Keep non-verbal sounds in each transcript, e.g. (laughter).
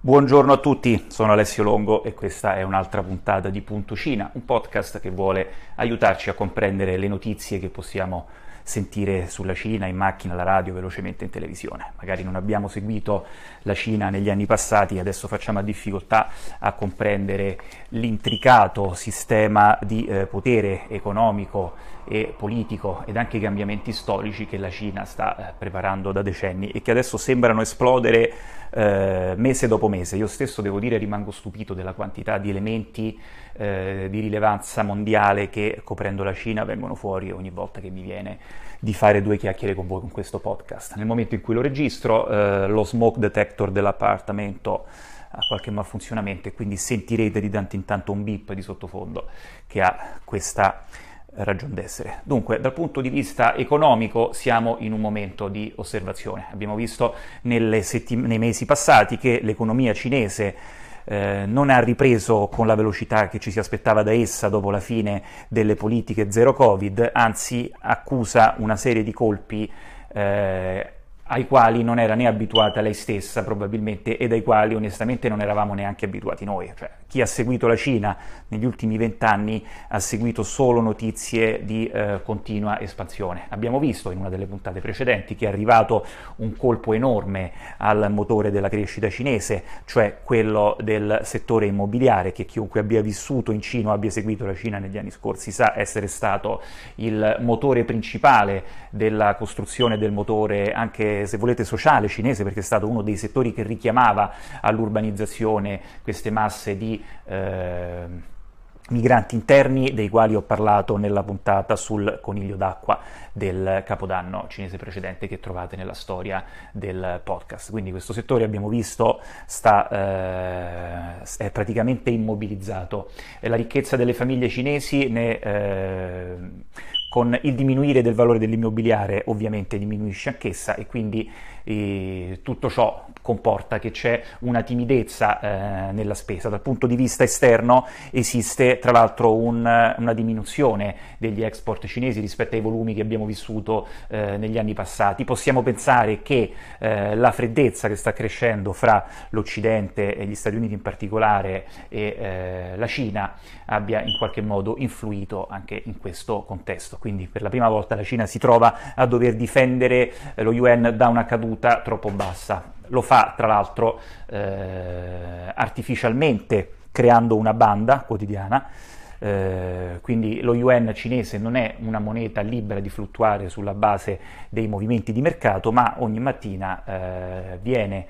Buongiorno a tutti, sono Alessio Longo e questa è un'altra puntata di Punto Cina, un podcast che vuole aiutarci a comprendere le notizie che possiamo sentire sulla Cina in macchina, alla radio, velocemente in televisione. Magari non abbiamo seguito la Cina negli anni passati, adesso facciamo difficoltà a comprendere l'intricato sistema di eh, potere economico e politico ed anche i cambiamenti storici che la Cina sta eh, preparando da decenni e che adesso sembrano esplodere eh, mese dopo mese. Io stesso devo dire rimango stupito della quantità di elementi eh, di rilevanza mondiale che coprendo la Cina vengono fuori ogni volta che mi viene di fare due chiacchiere con voi con questo podcast. Nel momento in cui lo registro, eh, lo smoke detector dell'appartamento ha qualche malfunzionamento e quindi sentirete di tanto in tanto un beep di sottofondo che ha questa ragione d'essere. Dunque, dal punto di vista economico siamo in un momento di osservazione. Abbiamo visto settim- nei mesi passati che l'economia cinese eh, non ha ripreso con la velocità che ci si aspettava da essa dopo la fine delle politiche zero Covid, anzi accusa una serie di colpi eh, ai quali non era né abituata lei stessa probabilmente ed ai quali onestamente non eravamo neanche abituati noi. Cioè, chi ha seguito la Cina negli ultimi vent'anni ha seguito solo notizie di eh, continua espansione. Abbiamo visto in una delle puntate precedenti che è arrivato un colpo enorme al motore della crescita cinese, cioè quello del settore immobiliare, che chiunque abbia vissuto in Cina o abbia seguito la Cina negli anni scorsi sa essere stato il motore principale della costruzione del motore anche se volete, sociale cinese, perché è stato uno dei settori che richiamava all'urbanizzazione queste masse di eh, migranti interni, dei quali ho parlato nella puntata sul coniglio d'acqua del capodanno cinese precedente che trovate nella storia del podcast. Quindi questo settore abbiamo visto sta, eh, è praticamente immobilizzato. La ricchezza delle famiglie cinesi ne eh, con il diminuire del valore dell'immobiliare ovviamente diminuisce anch'essa e quindi eh, tutto ciò comporta che c'è una timidezza eh, nella spesa. Dal punto di vista esterno esiste tra l'altro un, una diminuzione degli export cinesi rispetto ai volumi che abbiamo vissuto eh, negli anni passati. Possiamo pensare che eh, la freddezza che sta crescendo fra l'Occidente e gli Stati Uniti in particolare e eh, la Cina abbia in qualche modo influito anche in questo contesto. Quindi per la prima volta la Cina si trova a dover difendere eh, lo yuan da una caduta troppo bassa. Lo fa tra l'altro eh, artificialmente creando una banda quotidiana. Eh, quindi lo yuan cinese non è una moneta libera di fluttuare sulla base dei movimenti di mercato, ma ogni mattina eh, viene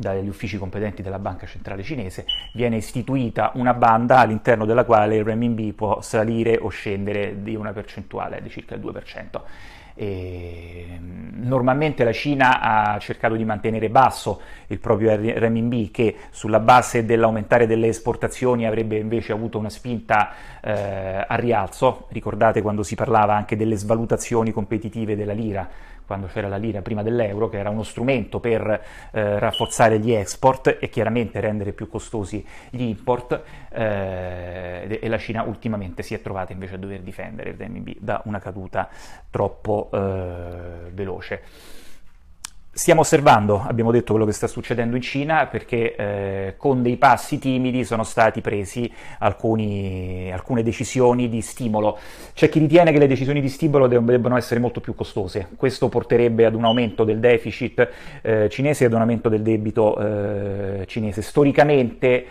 dagli uffici competenti della banca centrale cinese, viene istituita una banda all'interno della quale il renminbi può salire o scendere di una percentuale di circa il 2%. E normalmente la Cina ha cercato di mantenere basso il proprio renminbi che sulla base dell'aumentare delle esportazioni avrebbe invece avuto una spinta eh, a rialzo. Ricordate quando si parlava anche delle svalutazioni competitive della lira quando c'era la lira prima dell'euro, che era uno strumento per eh, rafforzare gli export e chiaramente rendere più costosi gli import, eh, e la Cina ultimamente si è trovata invece a dover difendere il RMB da una caduta troppo eh, veloce. Stiamo osservando, abbiamo detto, quello che sta succedendo in Cina perché eh, con dei passi timidi sono stati presi alcuni, alcune decisioni di stimolo. C'è chi ritiene che le decisioni di stimolo debbano essere molto più costose. Questo porterebbe ad un aumento del deficit eh, cinese e ad un aumento del debito eh, cinese. Storicamente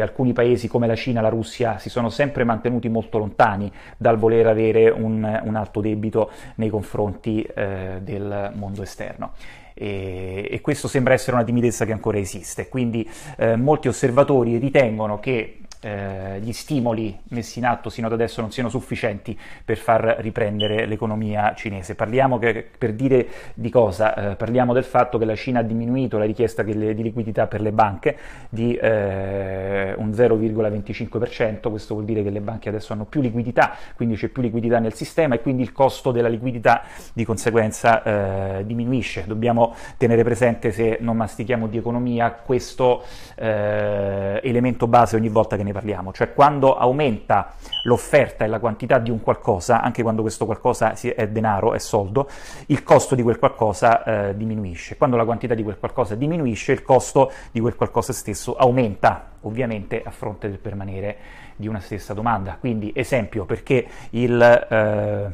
alcuni paesi come la Cina, la Russia si sono sempre mantenuti molto lontani dal voler avere un, un alto debito nei confronti eh, del mondo esterno e, e, questo sembra essere una timidezza che ancora esiste. Quindi eh, molti osservatori ritengono che eh, gli stimoli messi in atto sino ad adesso non siano sufficienti per far riprendere l'economia cinese. Parliamo che, per dire di cosa? Eh, parliamo del fatto che la Cina ha diminuito la richiesta di liquidità per le banche di eh, un 0,25%, questo vuol dire che le banche adesso hanno più liquidità, quindi c'è più liquidità nel sistema e quindi il costo della liquidità di conseguenza eh, diminuisce. Dobbiamo tenere presente se non mastichiamo di economia questo eh, elemento base ogni volta che ne parliamo, cioè quando aumenta l'offerta e la quantità di un qualcosa, anche quando questo qualcosa è denaro, è soldo, il costo di quel qualcosa eh, diminuisce. Quando la quantità di quel qualcosa diminuisce, il costo di quel qualcosa stesso aumenta, ovviamente a fronte del permanere di una stessa domanda. Quindi, esempio, perché il, eh,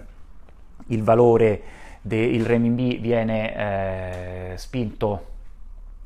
il valore del renminbi viene eh, spinto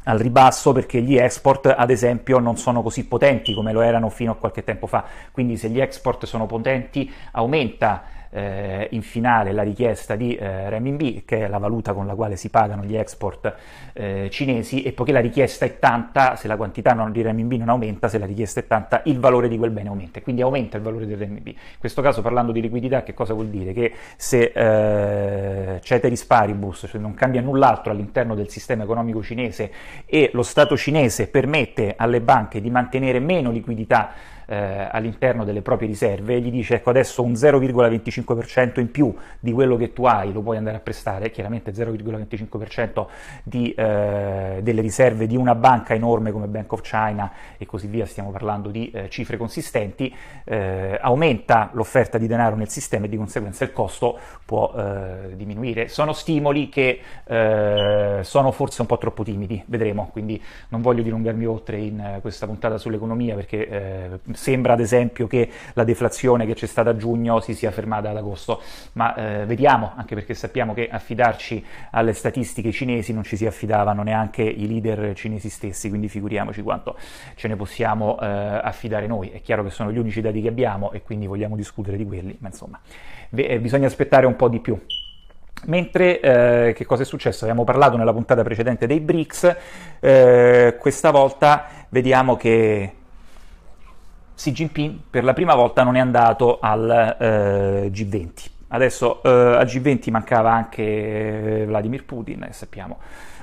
al ribasso perché gli export, ad esempio, non sono così potenti come lo erano fino a qualche tempo fa. Quindi se gli export sono potenti, aumenta eh, in finale la richiesta di eh, renminbi, che è la valuta con la quale si pagano gli export eh, cinesi, e poiché la richiesta è tanta, se la quantità non, di renminbi non aumenta, se la richiesta è tanta, il valore di quel bene aumenta, quindi aumenta il valore del renminbi. In questo caso, parlando di liquidità, che cosa vuol dire? Che se eh, ceteris paribus, cioè non cambia null'altro all'interno del sistema economico cinese e lo Stato cinese permette alle banche di mantenere meno liquidità eh, all'interno delle proprie riserve gli dice ecco adesso un 0,25% in più di quello che tu hai lo puoi andare a prestare, chiaramente 0,25% di, eh, delle riserve di una banca enorme come Bank of China e così via, stiamo parlando di eh, cifre consistenti, eh, aumenta l'offerta di denaro nel sistema e di conseguenza il costo può eh, diminuire. Sono stimoli che eh, sono forse un po' troppo timidi, vedremo, quindi non voglio dilungarmi oltre in questa puntata sull'economia perché sembra ad esempio che la deflazione che c'è stata a giugno si sia fermata ad agosto, ma eh, vediamo, anche perché sappiamo che affidarci alle statistiche cinesi non ci si affidavano neanche i leader cinesi stessi, quindi figuriamoci quanto ce ne possiamo eh, affidare noi. È chiaro che sono gli unici dati che abbiamo e quindi vogliamo discutere di quelli, ma insomma v- bisogna aspettare un po' di più. Mentre eh, che cosa è successo? Abbiamo parlato nella puntata precedente dei BRICS, eh, questa volta vediamo che Xi Jinping per la prima volta non è andato al eh, G20. Adesso eh, al G20 mancava anche Vladimir Putin, e sappiamo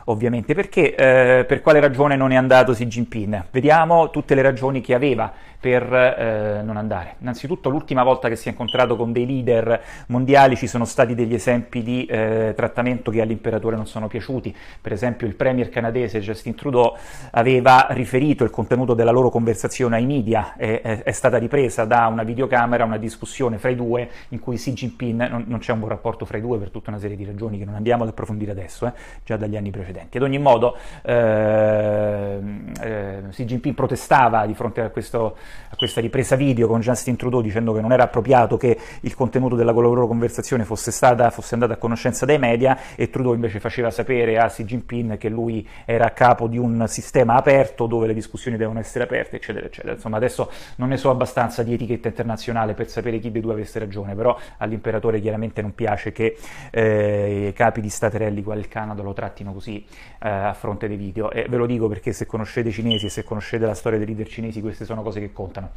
ovviamente perché, eh, per quale ragione non è andato Xi Jinping. Vediamo tutte le ragioni che aveva per eh, non andare. Innanzitutto l'ultima volta che si è incontrato con dei leader mondiali ci sono stati degli esempi di eh, trattamento che all'imperatore non sono piaciuti. Per esempio il premier canadese Justin Trudeau aveva riferito il contenuto della loro conversazione ai media, è, è, è stata ripresa da una videocamera una discussione fra i due in cui Xi Jinping, non, non, c'è un buon rapporto fra i due per tutta una serie di ragioni che non andiamo ad approfondire adesso, eh, già dagli anni precedenti. Ad ogni modo eh, eh, Xi Jinping protestava di fronte a questo a questa ripresa video con Justin Trudeau dicendo che non era appropriato che il contenuto della loro conversazione fosse, stata, fosse andato a conoscenza dei media e Trudeau invece faceva sapere a Xi Jinping che lui era a capo di un sistema aperto dove le discussioni devono essere aperte, eccetera, eccetera. Insomma, adesso non ne so abbastanza di etichetta internazionale per sapere chi dei due avesse ragione, però all'imperatore chiaramente non piace che eh, i capi di staterelli quale il Canada lo trattino così eh, a fronte dei video. E ve lo dico perché se conoscete i cinesi e se conoscete la storia dei leader cinesi, queste sono cose che contano.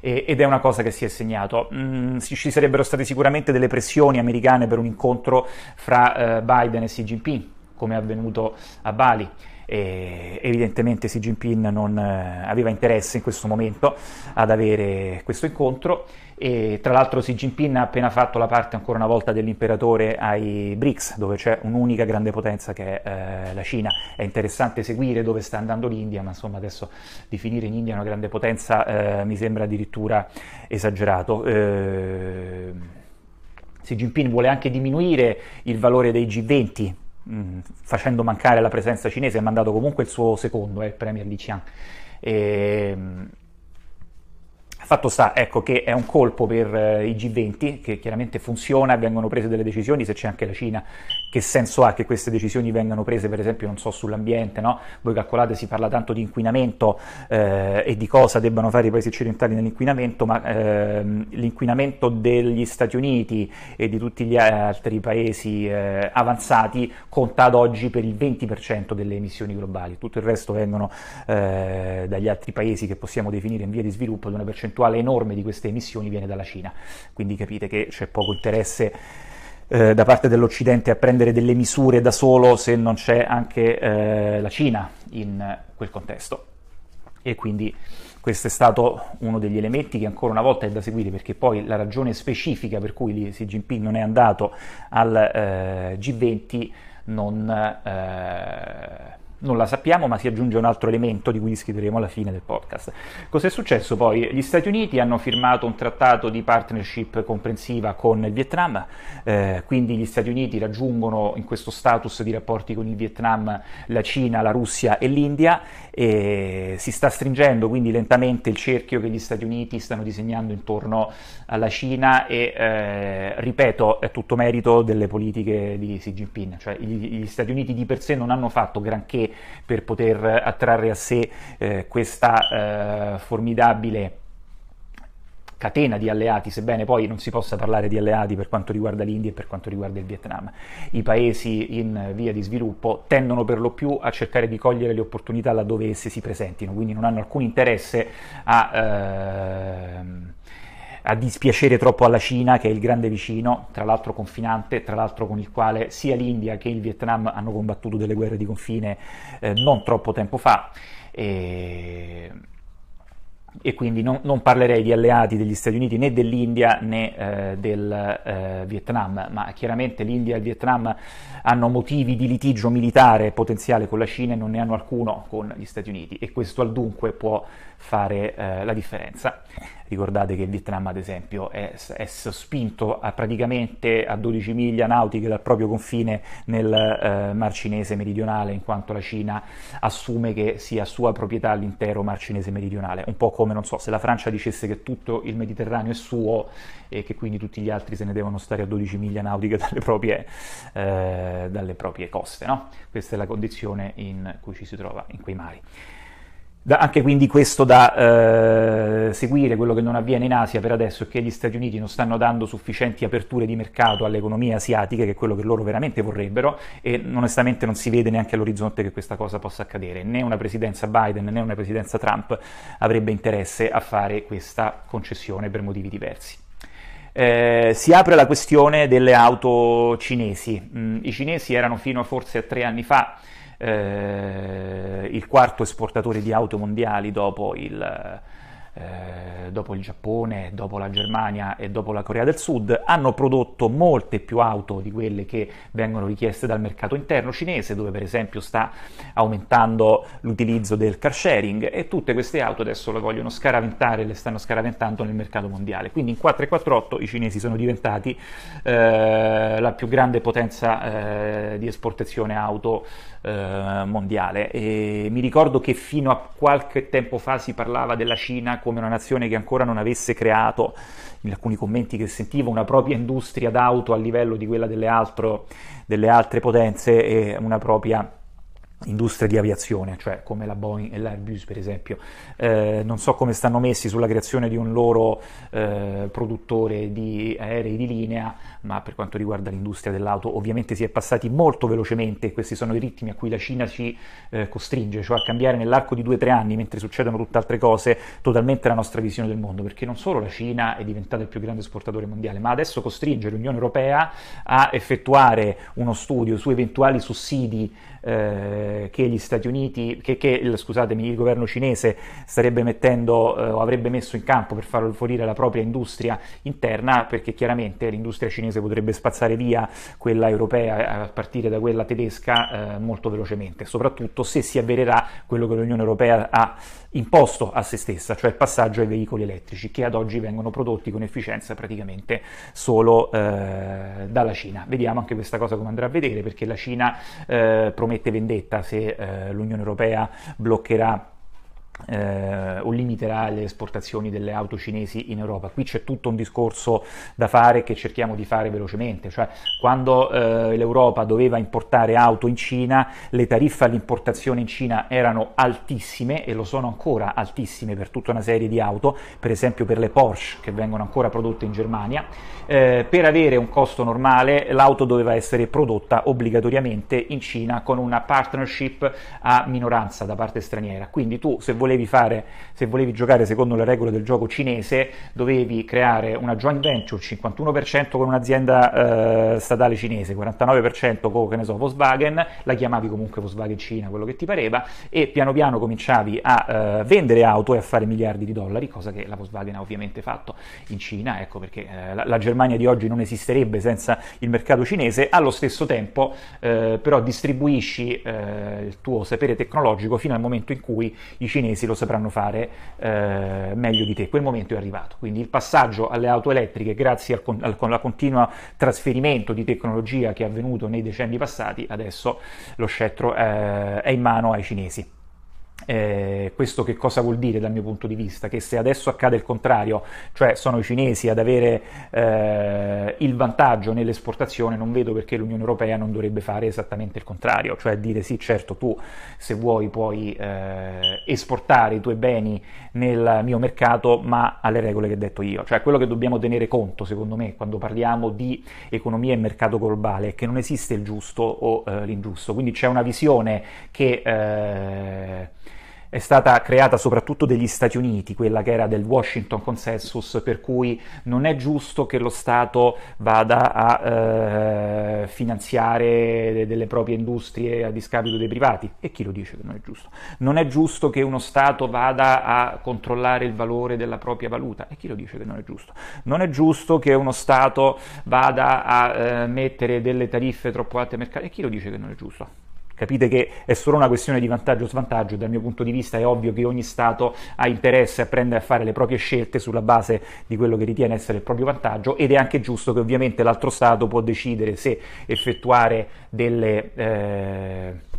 E, ed è una cosa che si è segnato. Mm, ci sarebbero state sicuramente delle pressioni americane per un incontro fra eh, Biden e Xi Jinping, come è avvenuto a Bali. E evidentemente Xi Jinping non eh, aveva interesse in questo momento ad avere questo incontro e tra l'altro Xi Jinping ha appena fatto la parte ancora una volta dell'imperatore ai BRICS, dove c'è un'unica grande potenza che è eh, la Cina. È interessante seguire dove sta andando l'India, ma insomma adesso definire in India una grande potenza eh, mi sembra addirittura esagerato. Eh, Xi Jinping vuole anche diminuire il valore dei G20, mh, mm, facendo mancare la presenza cinese, ha mandato comunque il suo secondo, eh, il premier Li Qiang. E, Fatto sta, ecco, che è un colpo per eh, i G20, che chiaramente funziona, vengono prese delle decisioni, se c'è anche la Cina, che senso ha che queste decisioni vengano prese, per esempio, non so, sull'ambiente, no? Voi calcolate, si parla tanto di inquinamento eh, e di cosa debbano fare i paesi occidentali nell'inquinamento, ma eh, l'inquinamento degli Stati Uniti e di tutti gli altri paesi eh, avanzati conta ad oggi per il 20% delle emissioni globali, tutto il resto vengono eh, dagli altri paesi che possiamo definire in via di sviluppo di una percentuale percentuale enorme di queste emissioni viene dalla Cina, quindi capite che c'è poco interesse eh, da parte dell'Occidente a prendere delle misure da solo se non c'è anche eh, la Cina in quel contesto. E quindi questo è stato uno degli elementi che ancora una volta è da seguire perché poi la ragione specifica per cui Xi Jinping non è andato al eh, G20 non, eh, Non la sappiamo, ma si aggiunge un altro elemento di cui discuteremo alla fine del podcast. Cos'è successo poi? Gli Stati Uniti hanno firmato un trattato di partnership comprensiva con il Vietnam, eh, quindi gli Stati Uniti raggiungono in questo status di rapporti con il Vietnam la Cina, la Russia e l'India e si sta stringendo quindi lentamente il cerchio che gli Stati Uniti stanno disegnando intorno alla Cina e eh, ripeto è tutto merito delle politiche di Xi Jinping, cioè gli, gli Stati Uniti di per sé non hanno fatto granché per poter attrarre a sé eh, questa eh, formidabile catena di alleati, sebbene poi non si possa parlare di alleati per quanto riguarda l'India e per quanto riguarda il Vietnam. I paesi in via di sviluppo tendono per lo più a cercare di cogliere le opportunità laddove esse si presentino, quindi non hanno alcun interesse a... Ehm, a dispiacere troppo alla Cina, che è il grande vicino, tra l'altro confinante, tra l'altro con il quale sia l'India che il Vietnam hanno combattuto delle guerre di confine eh, non troppo tempo fa. E e quindi non, non, parlerei di alleati degli Stati Uniti né dell'India né eh, del eh, Vietnam, ma chiaramente l'India e il Vietnam hanno motivi di litigio militare potenziale con la Cina e non ne hanno alcuno con gli Stati Uniti e questo al dunque può fare eh, la differenza. Ricordate che il Vietnam, ad esempio, è, è sospinto a praticamente a 12 miglia nautiche dal proprio confine nel eh, Mar Cinese meridionale, in quanto la Cina assume che sia sua proprietà l'intero Mar Cinese meridionale. Un po' come, non so, se la Francia dicesse che tutto il Mediterraneo è suo e che quindi tutti gli altri se ne devono stare a 12 miglia nautiche dalle proprie, eh, dalle proprie coste. No? Questa è la condizione in cui ci si trova in quei mari. Da, anche quindi questo da eh, seguire, quello che non avviene in Asia per adesso è che gli Stati Uniti non stanno dando sufficienti aperture di mercato alle economie asiatiche, che è quello che loro veramente vorrebbero, e onestamente non si vede neanche all'orizzonte che questa cosa possa accadere. Né una presidenza Biden né una presidenza Trump avrebbe interesse a fare questa concessione per motivi diversi. Eh, si apre la questione delle auto cinesi. Mm, I cinesi erano fino a forse a tre anni fa eh, il quarto esportatore di auto mondiali dopo il, eh, dopo il Giappone, dopo la Germania e dopo la Corea del Sud, hanno prodotto molte più auto di quelle che vengono richieste dal mercato interno cinese, dove per esempio sta aumentando l'utilizzo del car sharing e tutte queste auto adesso le vogliono scaraventare, le stanno scaraventando nel mercato mondiale. Quindi in 448 i cinesi sono diventati eh, la più grande potenza eh, di esportazione auto eh, mondiale. E mi ricordo che fino a qualche tempo fa si parlava della Cina come una nazione che ancora non avesse creato, in alcuni commenti che sentivo, una propria industria d'auto a livello di quella delle, altro, delle altre potenze e una propria industria di aviazione, cioè come la Boeing e l'Airbus per esempio. Eh, non so come stanno messi sulla creazione di un loro eh, produttore di aerei di linea, ma per quanto riguarda l'industria dell'auto ovviamente si è passati molto velocemente e questi sono i ritmi a cui la Cina ci eh, costringe, cioè a cambiare nell'arco di due o tre anni, mentre succedono tutte altre cose, totalmente la nostra visione del mondo, perché non solo la Cina è diventata il più grande esportatore mondiale, ma adesso costringe l'Unione Europea a effettuare uno studio su eventuali sussidi eh, che gli Stati Uniti, che, che il, governo cinese starebbe mettendo eh, o avrebbe messo in campo per far favorire la propria industria interna, perché chiaramente l'industria cinese potrebbe spazzare via quella europea a partire da quella tedesca eh, molto velocemente, soprattutto se si avvererà quello che l'Unione Europea ha imposto a se stessa, cioè il passaggio ai veicoli elettrici, che ad oggi vengono prodotti con efficienza praticamente solo eh, dalla Cina. Vediamo anche questa cosa come andrà a vedere, perché la Cina eh, promette vendetta se eh, l'Unione Europea bloccherà eh, o limiterà le esportazioni delle auto cinesi in Europa. Qui c'è tutto un discorso da fare che cerchiamo di fare velocemente, cioè quando eh, l'Europa doveva importare auto in Cina, le tariffe all'importazione in Cina erano altissime e lo sono ancora altissime per tutta una serie di auto, per esempio per le Porsche che vengono ancora prodotte in Germania. Eh, per avere un costo normale l'auto doveva essere prodotta obbligatoriamente in Cina con una partnership a minoranza da parte straniera. Quindi tu se volevi volevi fare, se volevi giocare secondo le regole del gioco cinese, dovevi creare una joint venture 51% con un'azienda eh, statale cinese, 49% con che ne so, Volkswagen, la chiamavi comunque Volkswagen Cina, quello che ti pareva, e piano piano cominciavi a eh, vendere auto e a fare miliardi di dollari, cosa che la Volkswagen ha ovviamente fatto in Cina, ecco perché eh, la, la, Germania di oggi non esisterebbe senza il mercato cinese, allo stesso tempo eh, però distribuisci eh, il tuo sapere tecnologico fino al momento in cui i cinesi lo sapranno fare eh, meglio di te, quel momento è arrivato, quindi il passaggio alle auto elettriche grazie al, al, al continuo trasferimento di tecnologia che è avvenuto nei decenni passati, adesso lo scettro eh, è in mano ai cinesi. Eh, questo che cosa vuol dire dal mio punto di vista? Che se adesso accade il contrario, cioè sono i cinesi ad avere eh, il vantaggio nell'esportazione, non vedo perché l'Unione Europea non dovrebbe fare esattamente il contrario, cioè dire sì, certo tu se vuoi puoi eh, esportare i tuoi beni nel mio mercato, ma alle regole che ho detto io. Cioè quello che dobbiamo tenere conto, secondo me, quando parliamo di economia e mercato globale è che non esiste il giusto o eh, l'ingiusto, quindi c'è una visione che eh, è stata creata soprattutto dagli Stati Uniti, quella che era del Washington Consensus, per cui non è giusto che lo Stato vada a eh, finanziare delle proprie industrie a discapito dei privati. E chi lo dice che non è giusto? Non è giusto che uno Stato vada a controllare il valore della propria valuta. E chi lo dice che non è giusto? Non è giusto che uno Stato vada a eh, mettere delle tariffe troppo alte al mercato. E chi lo dice che non è giusto? Capite che è solo una questione di vantaggio o svantaggio, dal mio punto di vista è ovvio che ogni Stato ha interesse a prendere a fare le proprie scelte sulla base di quello che ritiene essere il proprio vantaggio ed è anche giusto che ovviamente l'altro Stato può decidere se effettuare delle... Eh,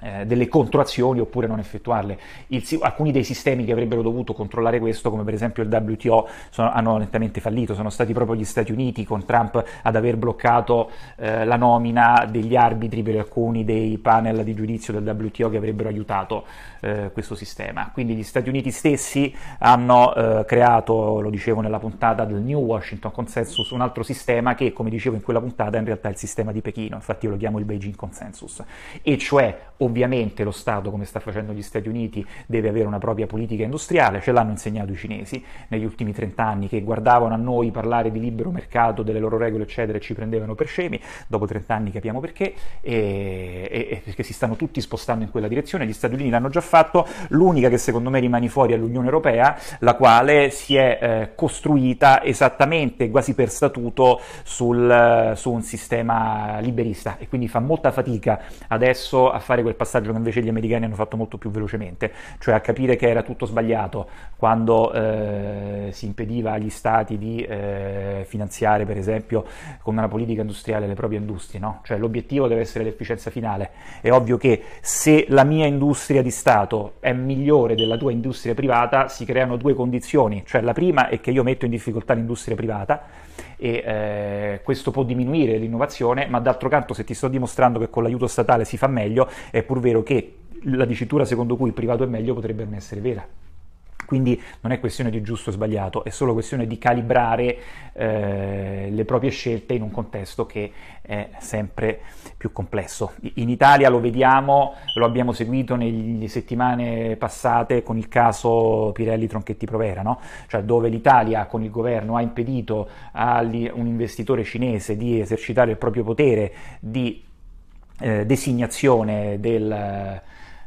eh, delle controazioni oppure non effettuarle. Il, alcuni dei sistemi che avrebbero dovuto controllare questo, come per esempio il WTO, sono, hanno nettamente fallito, sono stati proprio gli Stati Uniti con Trump ad aver bloccato eh, la nomina degli arbitri per alcuni dei panel di giudizio del WTO che avrebbero aiutato eh, questo sistema. Quindi gli Stati Uniti stessi hanno eh, creato, lo dicevo nella puntata del New Washington Consensus, un altro sistema che, come dicevo in quella puntata, in realtà è il sistema di Pechino, infatti io lo chiamo il Beijing Consensus, e cioè Ovviamente lo Stato, come sta facendo gli Stati Uniti, deve avere una propria politica industriale, ce l'hanno insegnato i cinesi negli ultimi 30 anni che guardavano a noi parlare di libero mercato, delle loro regole, eccetera, e ci prendevano per scemi. Dopo 30 anni capiamo perché, e, e, perché si stanno tutti spostando in quella direzione. Gli Stati Uniti l'hanno già fatto, l'unica che secondo me rimane fuori è l'Unione Europea, la quale si è eh, costruita esattamente, quasi per statuto, sul, su un sistema liberista e quindi fa molta fatica adesso a fare quel quel passaggio che invece gli americani hanno fatto molto più velocemente, cioè a capire che era tutto sbagliato quando eh, si impediva agli stati di eh, finanziare, per esempio, con una politica industriale le proprie industrie, no? Cioè l'obiettivo deve essere l'efficienza finale. È ovvio che se la mia industria di Stato è migliore della tua industria privata, si creano due condizioni, cioè la prima è che io metto in difficoltà l'industria privata e eh, questo può diminuire l'innovazione, ma d'altro canto se ti sto dimostrando che con l'aiuto statale si fa meglio, è pur vero che la dicitura secondo cui il privato è meglio potrebbe non essere vera. Quindi non è questione di giusto o sbagliato, è solo questione di calibrare eh, le proprie scelte in un contesto che è sempre più complesso. In Italia lo vediamo, lo abbiamo seguito nelle settimane passate con il caso Pirelli Tronchetti Provera, no? cioè dove l'Italia con il governo ha impedito a un investitore cinese di esercitare il proprio potere di eh, designazione del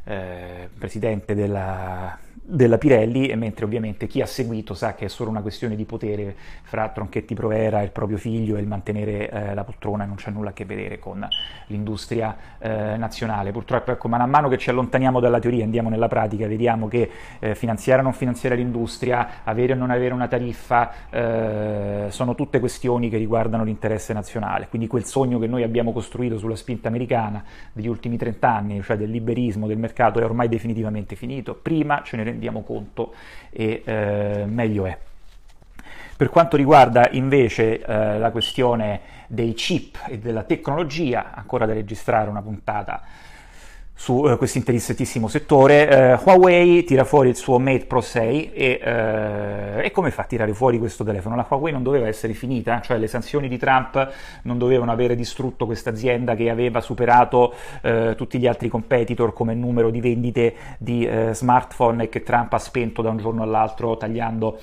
eh, presidente della della Pirelli, mentre ovviamente chi ha seguito sa che è solo una questione di potere fra Tronchetti Provera e il proprio figlio e il mantenere eh, la poltrona non c'è nulla a che vedere con l'industria eh, nazionale. Purtroppo, ecco, man mano che ci allontaniamo dalla teoria, andiamo nella pratica, vediamo che eh, finanziare o non finanziare l'industria, avere o non avere una tariffa, eh, sono tutte questioni che riguardano l'interesse nazionale. Quindi quel sogno che noi abbiamo costruito sulla spinta americana degli ultimi 30 anni, cioè del liberismo, del mercato, è ormai definitivamente finito. Prima ce ne rendiamo conto e eh, meglio è. Per quanto riguarda invece eh, la questione dei chip e della tecnologia, ancora da registrare una puntata su uh, questo interessantissimo settore. Uh, Huawei tira fuori il suo Mate Pro 6 e, uh, e, come fa a tirare fuori questo telefono? La Huawei non doveva essere finita, cioè le sanzioni di Trump non dovevano avere distrutto questa azienda che aveva superato tutti gli altri competitor come numero di vendite di smartphone e che Trump ha spento da un giorno all'altro tagliando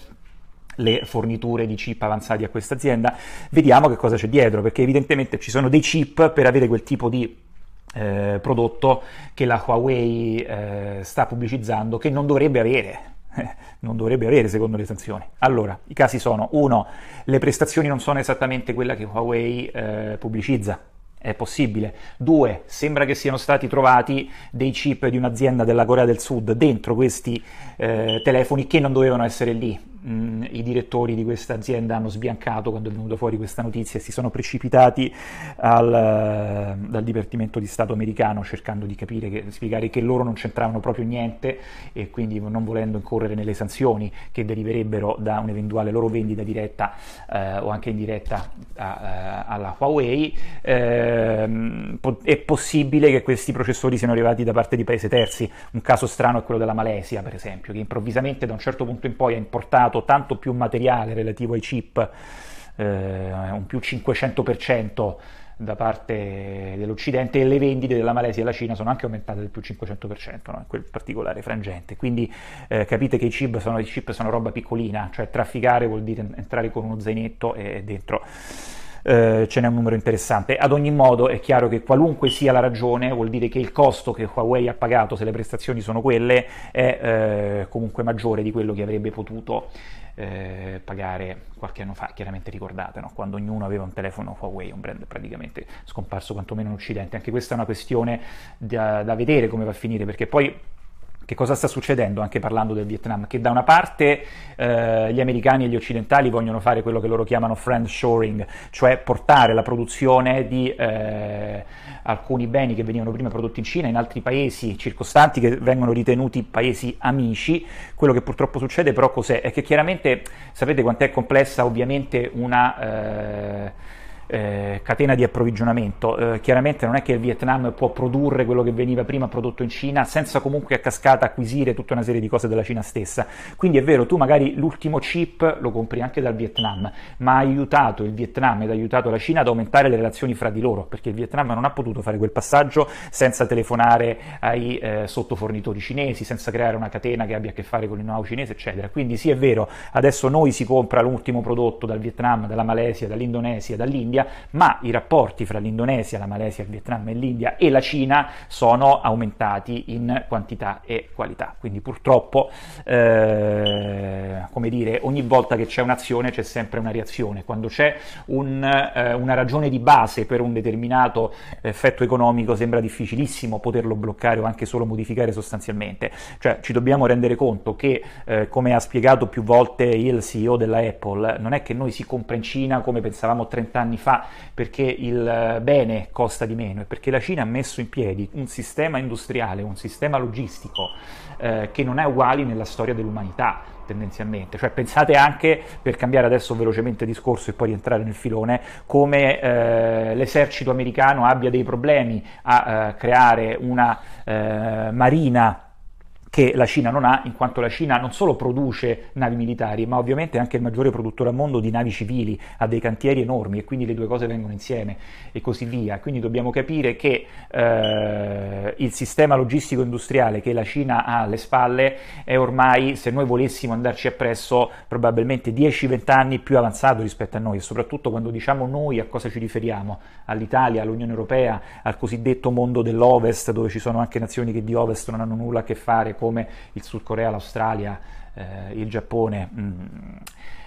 le forniture di chip avanzati a questa azienda, vediamo che cosa c'è dietro, perché evidentemente ci sono dei chip per avere quel tipo di eh, prodotto che la Huawei eh, sta pubblicizzando che non dovrebbe avere. (laughs) non dovrebbe avere secondo le sanzioni. Allora, i casi sono: uno, le prestazioni non sono esattamente quelle che Huawei eh, pubblicizza, è possibile. Due, sembra che siano stati trovati dei chip di un'azienda della Corea del Sud dentro questi eh, telefoni che non dovevano essere lì mh, i direttori di questa azienda hanno sbiancato quando è venuta fuori questa notizia e si sono precipitati al, dal Dipartimento di Stato americano cercando di capire, che, spiegare che loro non c'entravano proprio niente e quindi non volendo incorrere nelle sanzioni che deriverebbero da un'eventuale loro vendita diretta eh, o anche indiretta a, a, eh, alla Huawei, eh, è possibile che questi processori siano arrivati da parte di paesi terzi. Un caso strano è quello della Malesia, per esempio, che improvvisamente da un certo punto in poi ha importato comprato tanto più materiale relativo ai chip, eh, un più 500% da parte dell'Occidente e le vendite della Malesia e della Cina sono anche aumentate del più 500% no? in quel particolare frangente. Quindi eh, capite che i chip, sono, i chip sono roba piccolina, cioè trafficare vuol dire entrare con uno zainetto e dentro eh, ce n'è un numero interessante. Ad ogni modo è chiaro che qualunque sia la ragione, vuol dire che il costo che Huawei ha pagato, se le prestazioni sono quelle, è eh, comunque maggiore di quello che avrebbe potuto eh, pagare qualche anno fa, chiaramente ricordate, no? quando ognuno aveva un telefono Huawei, un brand praticamente scomparso quantomeno in Occidente. Anche questa è una questione da, da vedere come va a finire, perché poi che cosa sta succedendo anche parlando del Vietnam? Che da una parte eh, gli americani e gli occidentali vogliono fare quello che loro chiamano friend shoring, cioè portare la produzione di eh, alcuni beni che venivano prima prodotti in Cina in altri paesi circostanti che vengono ritenuti paesi amici. Quello che purtroppo succede però cos'è? È che chiaramente sapete quanto è complessa ovviamente una... Eh, eh, catena di approvvigionamento. Eh, chiaramente non è che il Vietnam può produrre quello che veniva prima prodotto in Cina senza comunque a cascata acquisire tutta una serie di cose della Cina stessa. Quindi è vero, tu magari l'ultimo chip lo compri anche dal Vietnam, ma ha aiutato il Vietnam ed ha aiutato la Cina ad aumentare le relazioni fra di loro, perché il Vietnam non ha potuto fare quel passaggio senza telefonare ai eh, sottofornitori cinesi, senza creare una catena che abbia a che fare con il know-how cinese, eccetera. Quindi sì, è vero, adesso noi si compra l'ultimo prodotto dal Vietnam, dalla Malesia, dall'Indonesia, dall'India, ma i rapporti fra l'Indonesia, la Malesia, il Vietnam e l'India e la Cina sono aumentati in quantità e qualità. Quindi purtroppo, eh, come dire, ogni volta che c'è un'azione c'è sempre una reazione. Quando c'è un, eh, una ragione di base per un determinato effetto economico sembra difficilissimo poterlo bloccare o anche solo modificare sostanzialmente. Cioè ci dobbiamo rendere conto che, eh, come ha spiegato più volte il CEO della Apple, non è che noi si compra in Cina come pensavamo 30 anni fa fa perché il bene costa di meno e perché la Cina ha messo in piedi un sistema industriale, un sistema logistico eh, che non è uguale nella storia dell'umanità tendenzialmente, cioè pensate anche, per cambiare adesso velocemente discorso e poi rientrare nel filone, come eh, l'esercito americano abbia dei problemi a eh, creare una eh, marina che la Cina non ha, in quanto la Cina non solo produce navi militari, ma ovviamente è anche il maggiore produttore al mondo di navi civili, ha dei cantieri enormi e quindi le due cose vengono insieme e così via. Quindi dobbiamo capire che eh, il sistema logistico industriale che la Cina ha alle spalle è ormai, se noi volessimo andarci appresso, probabilmente 10-20 anni più avanzato rispetto a noi e soprattutto quando diciamo noi a cosa ci riferiamo? All'Italia, all'Unione Europea, al cosiddetto mondo dell'Ovest, dove ci sono anche nazioni che di Ovest non hanno nulla a che fare come il Sud Corea, l'Australia, eh, il Giappone. Mm.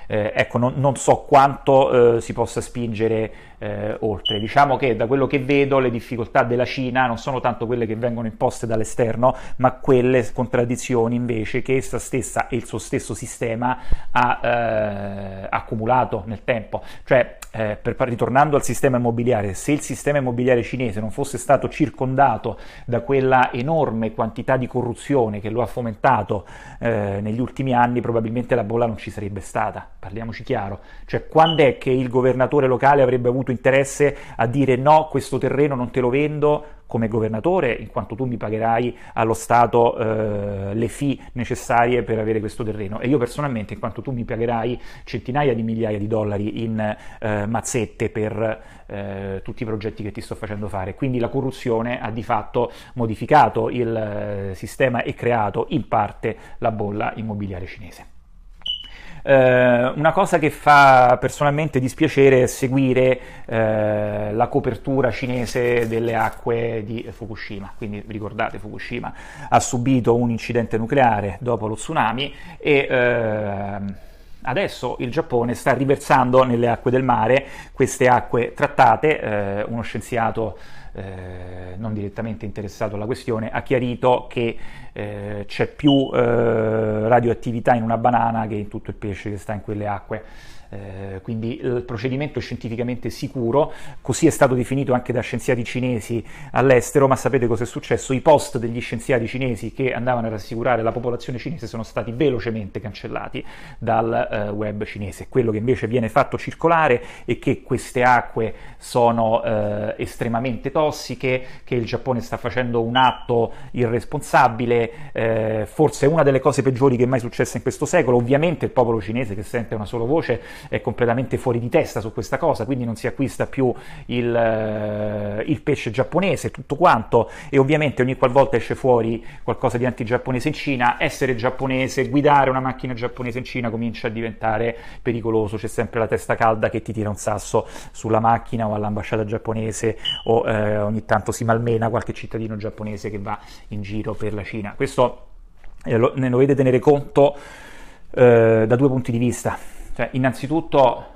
Eh, ecco, non, non, so quanto eh, si possa spingere eh, oltre. Diciamo che da quello che vedo le difficoltà della Cina non sono tanto quelle che vengono imposte dall'esterno, ma quelle contraddizioni invece che essa stessa e il suo stesso sistema ha eh, accumulato nel tempo. Cioè, eh, per, ritornando al sistema immobiliare, se il sistema immobiliare cinese non fosse stato circondato da quella enorme quantità di corruzione che lo ha fomentato eh, negli ultimi anni, probabilmente la bolla non ci sarebbe stata. Parliamoci chiaro. Cioè, quando è che il governatore locale avrebbe avuto interesse a dire no, questo terreno non te lo vendo, come governatore, in quanto tu mi pagherai allo Stato eh, le fee necessarie per avere questo terreno e io personalmente, in quanto tu mi pagherai centinaia di migliaia di dollari in eh, mazzette per eh, tutti i progetti che ti sto facendo fare. Quindi la corruzione ha di fatto modificato il eh, sistema e creato in parte la bolla immobiliare cinese. Eh, una cosa che fa personalmente dispiacere è seguire eh, la copertura cinese delle acque di Fukushima. Quindi ricordate, Fukushima ha subito un incidente nucleare dopo lo tsunami e eh, adesso il Giappone sta riversando nelle acque del mare queste acque trattate. Eh, uno scienziato eh, non direttamente interessato alla questione, ha chiarito che eh, c'è più eh, radioattività in una banana che in tutto il pesce che sta in quelle acque. Eh, quindi il procedimento è scientificamente sicuro, così è stato definito anche da scienziati cinesi all'estero, ma sapete cosa è successo? I post degli scienziati cinesi che andavano a rassicurare la popolazione cinese sono stati velocemente cancellati dal eh, web cinese. Quello che invece viene fatto circolare è che queste acque sono eh, estremamente tossiche, che il Giappone sta facendo un atto irresponsabile, eh, forse una delle cose peggiori che è mai successa in questo secolo. Ovviamente il popolo cinese che sente una sola voce è completamente fuori di testa su questa cosa, quindi non si acquista più il, eh, il pesce giapponese, tutto quanto, e ovviamente ogni qualvolta esce fuori qualcosa di anti-giapponese in Cina, essere giapponese, guidare una macchina giapponese in Cina comincia a diventare pericoloso, c'è sempre la testa calda che ti tira un sasso sulla macchina o all'ambasciata giapponese o eh, ogni tanto si malmena qualche cittadino giapponese che va in giro per la Cina. Questo eh, lo, ne dovete tenere conto eh, da due punti di vista. Cioè, innanzitutto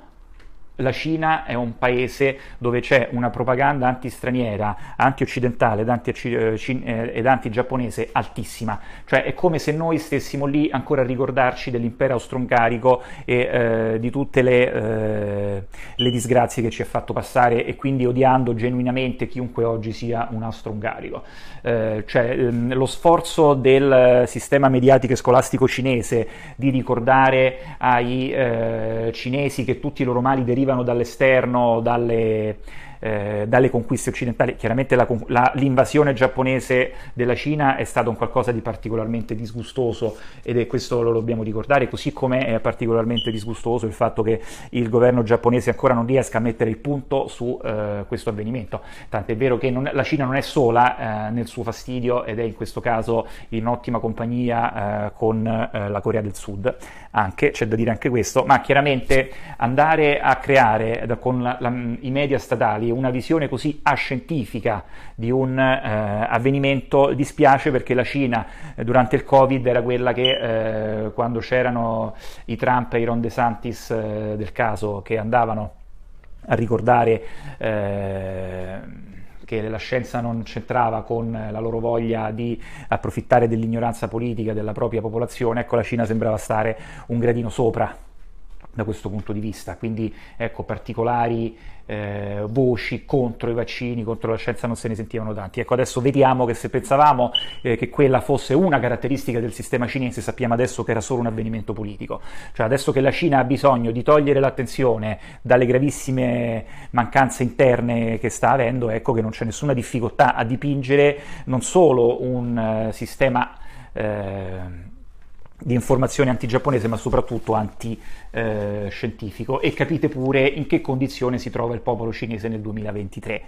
la Cina è un paese dove c'è una propaganda antistraniera, anti-occidentale ed, anti- eh, eh, ed anti-giapponese altissima, cioè è come se noi stessimo lì ancora a ricordarci dell'impero austro-ungarico e eh, di tutte le, eh, le, disgrazie che ci ha fatto passare e quindi odiando genuinamente chiunque oggi sia un austro-ungarico. Eh, cioè ehm, lo sforzo del sistema mediatico e scolastico cinese di ricordare ai eh, cinesi che tutti i loro mali derivano dall'esterno, dalle, eh, dalle conquiste occidentali. Chiaramente la, la, l'invasione giapponese della Cina è stato un qualcosa di particolarmente disgustoso ed è questo lo dobbiamo ricordare, così come è particolarmente disgustoso il fatto che il governo giapponese ancora non riesca a mettere il punto su eh, questo avvenimento. Tant'è vero che non, la Cina non è sola eh, nel suo fastidio ed è in questo caso in ottima compagnia eh, con la Corea del Sud, anche, c'è da dire anche questo, ma chiaramente andare a creare con la, la, i media statali una visione così ascientifica di un eh, avvenimento dispiace perché la Cina eh, durante il Covid era quella che eh, quando c'erano i Trump e i Ron DeSantis eh, del caso che andavano a ricordare eh, che la scienza non c'entrava con la loro voglia di approfittare dell'ignoranza politica della propria popolazione, ecco la Cina sembrava stare un gradino sopra da questo punto di vista, quindi ecco particolari eh, voci contro i vaccini, contro la scienza non se ne sentivano tanti. Ecco adesso vediamo che se pensavamo eh, che quella fosse una caratteristica del sistema cinese, sappiamo adesso che era solo un avvenimento politico, cioè adesso che la Cina ha bisogno di togliere l'attenzione dalle gravissime mancanze interne che sta avendo, ecco che non c'è nessuna difficoltà a dipingere non solo un uh, sistema eh, di informazione anti-giapponese ma soprattutto anti-scientifico eh, e capite pure in che condizione si trova il popolo cinese nel 2023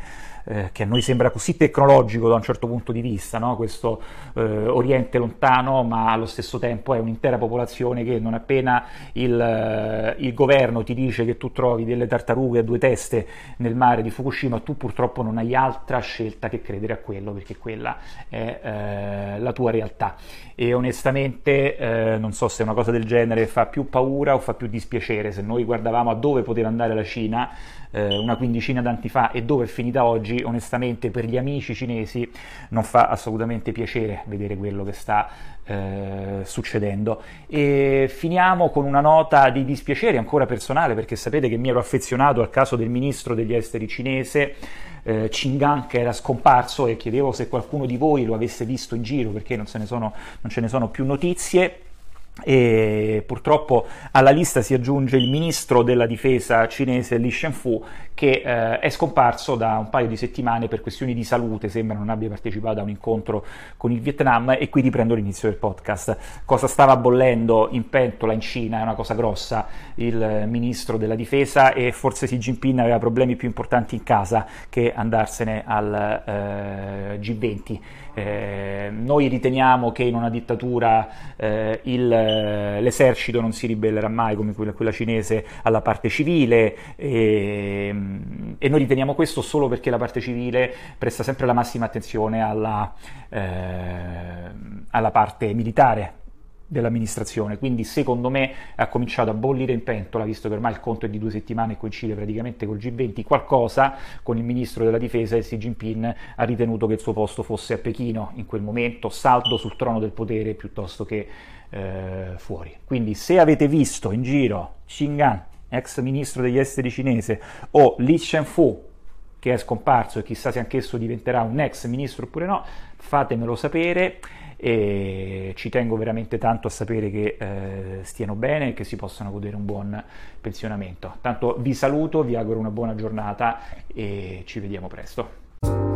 eh, che a noi sembra così tecnologico da un certo punto di vista no? questo eh, oriente lontano ma allo stesso tempo è un'intera popolazione che non appena il, eh, il, governo ti dice che tu trovi delle tartarughe a due teste nel mare di Fukushima tu purtroppo non hai altra scelta che credere a quello perché quella è eh, la tua realtà e onestamente eh, non so se una cosa del genere fa più paura o fa più dispiacere. Se noi guardavamo a dove poteva andare la Cina eh, una quindicina d'anni fa e dove è finita oggi, onestamente per gli amici cinesi non fa assolutamente piacere vedere quello che sta eh, succedendo. E finiamo con una nota di dispiacere ancora personale, perché sapete che mi ero affezionato al caso del ministro degli esteri cinese. Eh, Chingan che era scomparso e chiedevo se qualcuno di voi lo avesse visto in giro perché non, ne sono, non ce ne sono più notizie e purtroppo alla lista si aggiunge il ministro della difesa cinese Li Shenfu che eh, è scomparso da un paio di settimane per questioni di salute, sembra non abbia partecipato a un incontro con il Vietnam e qui riprendo l'inizio del podcast. Cosa stava bollendo in pentola in Cina, è una cosa grossa, il ministro della difesa e forse Xi Jinping aveva problemi più importanti in casa che andarsene al eh, G20. Eh, noi riteniamo che in una dittatura eh, il, l'esercito non si ribellerà mai come quella, quella cinese alla parte civile e, e, noi riteniamo questo solo perché la parte civile presta sempre la massima attenzione alla, eh, alla parte militare dell'amministrazione, quindi secondo me ha cominciato a bollire in pentola, visto che ormai il conto è di due settimane e coincide praticamente col G20, qualcosa con il ministro della difesa e Xi Jinping ha ritenuto che il suo posto fosse a Pechino in quel momento, saldo sul trono del potere piuttosto che eh, fuori. Quindi se avete visto in giro Xingan, ex ministro degli esteri cinese, o Li Shenfu, che è scomparso e chissà se anch'esso diventerà un ex ministro oppure no, fatemelo sapere e ci tengo veramente tanto a sapere che eh, stiano bene e che si possano godere un buon pensionamento. Tanto vi saluto, vi auguro una buona giornata e ci vediamo presto.